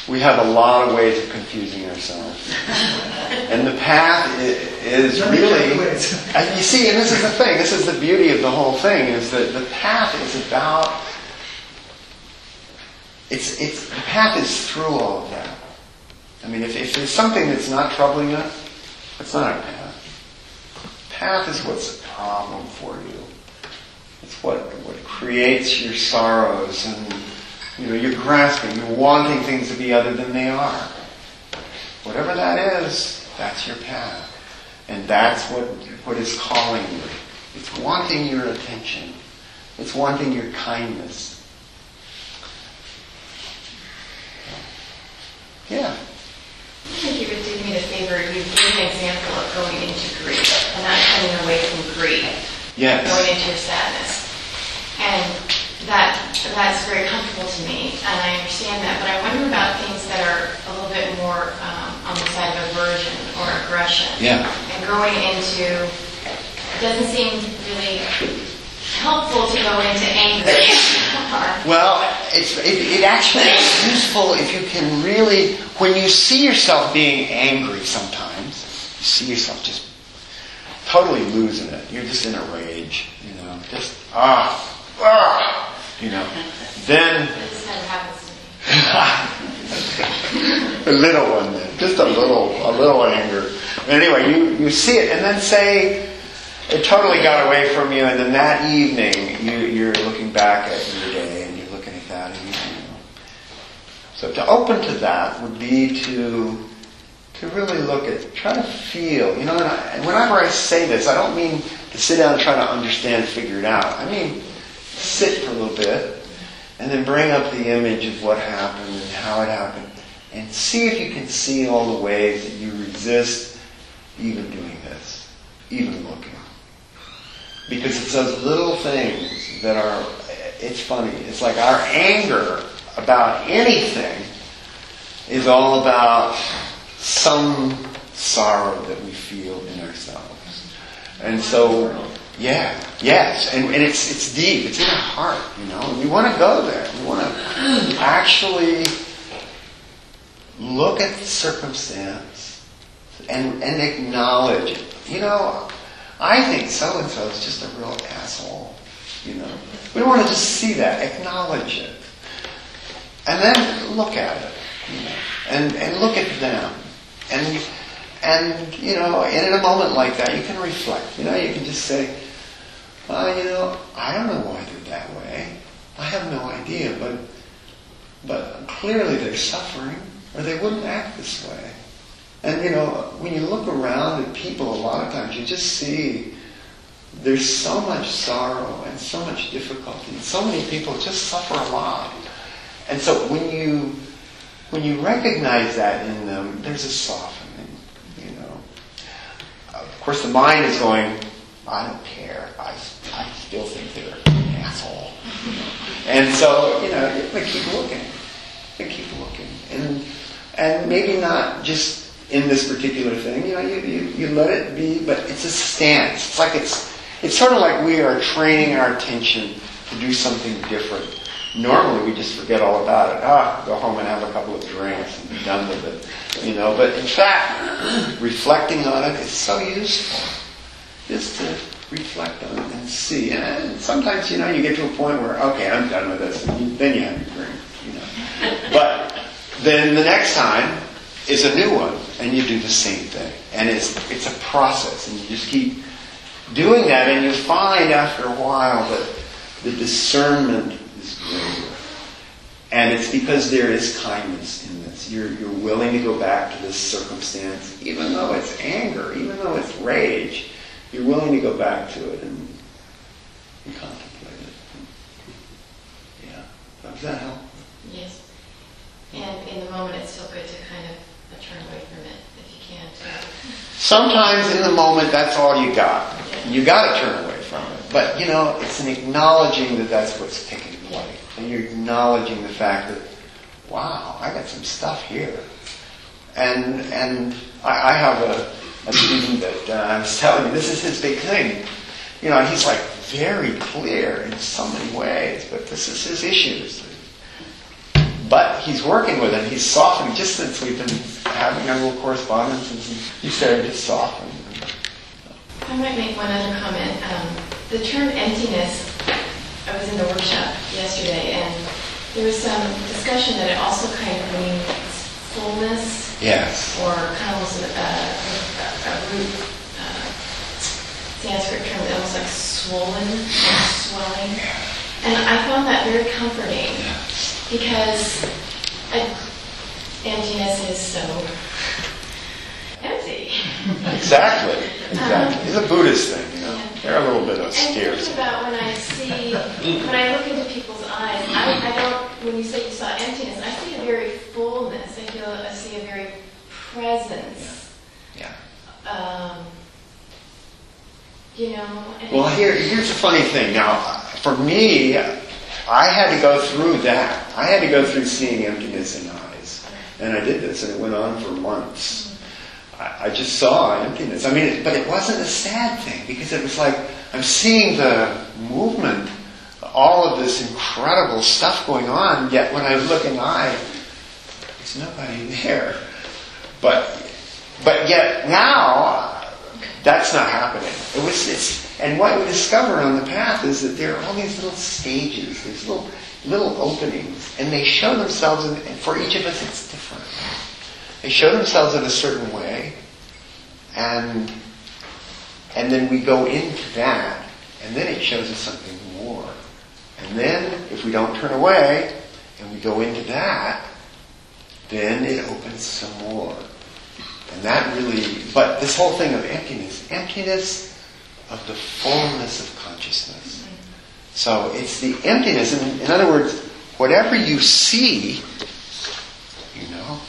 we have a lot of ways of confusing ourselves. and the path i- is really. tell you what it's- you see, and this is the thing, this is the beauty of the whole thing, is that the path is about. It's, it's, the path is through all of that. I mean, if, if there's something that's not troubling us, it's not a path. Path is what's a problem for you. It's what, what creates your sorrows and you know, you're grasping, you're wanting things to be other than they are. Whatever that is, that's your path. And that's what, what is calling you. It's wanting your attention. It's wanting your kindness. Yeah. I think you would do me the favor, you give an example of going into grief and not coming away from grief, Yes. going into your sadness. And that that's very comfortable to me, and I understand that. But I wonder about things that are a little bit more um, on the side of aversion or aggression. Yeah. And going into it doesn't seem really helpful to go into anger. Well, it's, it, it actually is useful if you can really, when you see yourself being angry sometimes, you see yourself just totally losing it. You're just in a rage, you know, just, ah, ah, you know. Then, This never happens to me. a little one then, just a little, a little anger. Anyway, you, you see it and then say, it totally got away from you and then that evening you, you're looking back at your day and you're looking at that and you. So to open to that would be to, to really look at, try to feel, you know, and, I, and whenever I say this, I don't mean to sit down and try to understand, figure it out. I mean, sit for a little bit and then bring up the image of what happened and how it happened and see if you can see all the ways that you resist even doing this, even looking. Because it's those little things that are, it's funny, it's like our anger about anything is all about some sorrow that we feel in ourselves. And so, yeah, yes, and, and it's it's deep, it's in our heart, you know, and we want to go there. We want to actually look at the circumstance and, and acknowledge it. You know, I think so and so is just a real asshole. You know, we want to just see that, acknowledge it, and then look at it. You know, and and look at them, and and you know, in a moment like that, you can reflect. You know, you can just say, well, you know, I don't know why they're that way. I have no idea, but but clearly they're suffering, or they wouldn't act this way. And you know, when you look around at people, a lot of times you just see there's so much sorrow and so much difficulty, and so many people just suffer a lot. And so when you when you recognize that in them, there's a softening. You know, of course, the mind is going, I don't care. I, I still think they're an asshole. And so, you know, gotta keep looking. Gotta keep looking. And, and maybe not just in this particular thing, you know, you, you, you let it be, but it's a stance. It's like it's, it's sort of like we are training our attention to do something different. Normally we just forget all about it. Ah, go home and have a couple of drinks and be done with it. You know, but in fact, reflecting on it is so useful. Just to reflect on it and see. And sometimes, you know, you get to a point where, okay, I'm done with this. And then you have your drink, you know. But then the next time is a new one, and you do the same thing. And it's, it's a process, and you just keep doing that, and you find after a while that the discernment is greater. And it's because there is kindness in this. You're, you're willing to go back to this circumstance, even though it's anger, even though it's rage. You're willing to go back to it and, and contemplate it. Yeah. Does that help? Yes. And in the moment, it's still good to kind of turn away from it if you can. too. Sometimes in the moment, that's all you got. You got to turn away from it. But you know, it's an acknowledging that that's what's taking place, and you're acknowledging the fact that, wow, I got some stuff here, and and I, I have a, a student that uh, I was telling you this is his big thing. You know, he's like very clear in so many ways, but this is his issues. But he's working with it. He's softening. Just since we've been having a little correspondence, and he started to soften. I might make one other comment. Um, the term emptiness, I was in the workshop yesterday, and there was some discussion that it also kind of means fullness Yes. or kind of almost a, a, a root uh, Sanskrit term, that almost like swollen or swelling. And I found that very comforting because emptiness is so empty. Exactly. Exactly. It's a Buddhist thing, you know. They're a little bit And austere. thinking about when I see, when I look into people's eyes, I, I don't, when you say you saw emptiness, I see a very fullness. I feel, I see a very presence. Yeah. Um, you know, and Well, here, here's a funny thing. Now, for me, I had to go through that. I had to go through seeing emptiness in eyes. And I did this, and it went on for months. I, I just saw emptiness. I mean, it, but it wasn't a sad thing, because it was like, I'm seeing the movement, all of this incredible stuff going on, yet when I look in eye, there's nobody there. But, but yet now, that's not happening. It was, it's, and what we discover on the path is that there are all these little stages, these little, little openings, and they show themselves, in, and for each of us it's different. They show themselves in a certain way, and, and then we go into that, and then it shows us something more. And then, if we don't turn away, and we go into that, then it opens some more. And that really, but this whole thing of emptiness, emptiness of the fullness of consciousness. So it's the emptiness, in, in other words, whatever you see, you know,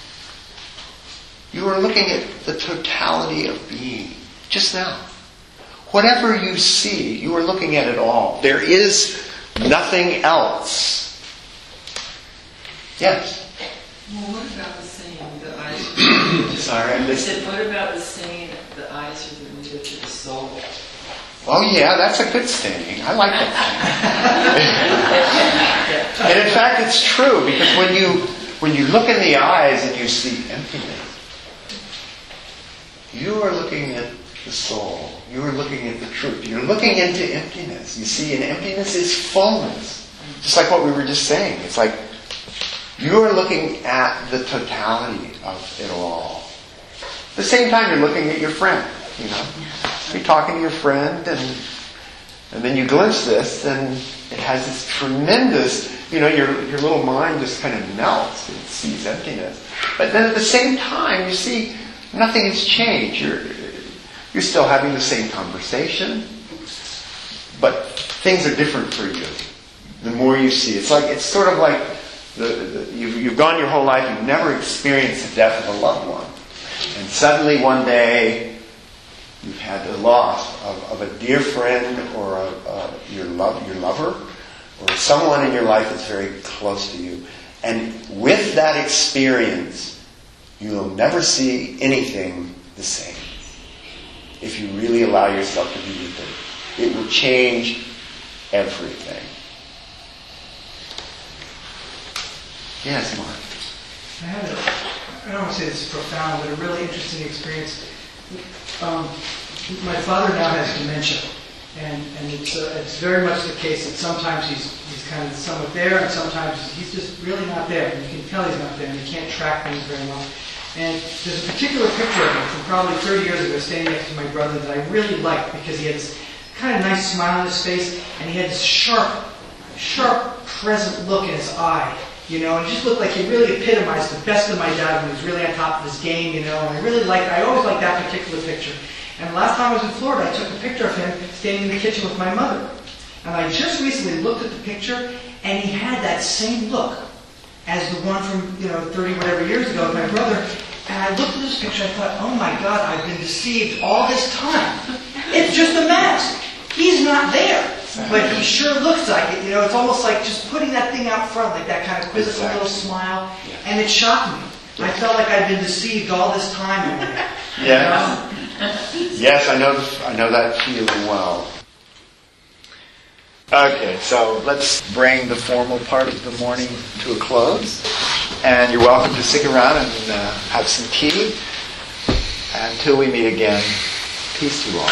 you are looking at the totality of being just now. Whatever you see, you are looking at it all. There is nothing else. Yes. Well, what about the saying, the eyes Sorry, I I missed said, what about the saying, the eyes are the window to the soul? Oh yeah, that's a good saying. I like that saying. and in fact, it's true because when you when you look in the eyes and you see emptiness, you are looking at the soul. You are looking at the truth. You're looking into emptiness. You see, and emptiness is fullness. Just like what we were just saying. It's like you are looking at the totality of it all. At the same time, you're looking at your friend. You know, you're talking to your friend, and and then you glimpse this, and it has this tremendous. You know, your your little mind just kind of melts. It sees emptiness, but then at the same time, you see nothing has changed. You're you're still having the same conversation, but things are different for you. The more you see, it's like it's sort of like the, the, you've, you've gone your whole life, you've never experienced the death of a loved one. And suddenly one day, you've had the loss of, of a dear friend or a, a, your, love, your lover or someone in your life that's very close to you. And with that experience, you will never see anything the same. If you really allow yourself to be with it, it will change everything. Yes, Mark. I had a, I don't want to say this is profound, but a really interesting experience. Um, my father now has dementia, and, and it's, uh, it's very much the case that sometimes he's, he's kind of somewhat there, and sometimes he's just really not there. And you can tell he's not there, and he can't track things very well. And there's a particular picture of him from probably 30 years ago standing next to my brother that I really liked because he had this kind of nice smile on his face, and he had this sharp sharp, present look in his eye. You know, and just looked like he really epitomized the best of my dad when he was really on top of his game. You know, and I really liked. I always liked that particular picture. And last time I was in Florida, I took a picture of him standing in the kitchen with my mother. And I just recently looked at the picture, and he had that same look as the one from, you know, 30 whatever years ago with my brother. And I looked at this picture, I thought, oh my God, I've been deceived all this time. It's just a mask. He's not there. But he sure looks like it. You know, it's almost like just putting that thing out front, like that kind of quizzical Exactly. little smile. And it shocked me. I felt like I'd been deceived all this time. in it. Yes. Yes, I know, I know that feeling well. Okay, so let's bring the formal part of the morning to a close. And you're welcome to stick around and uh, have some tea. Until we meet again, peace to you all.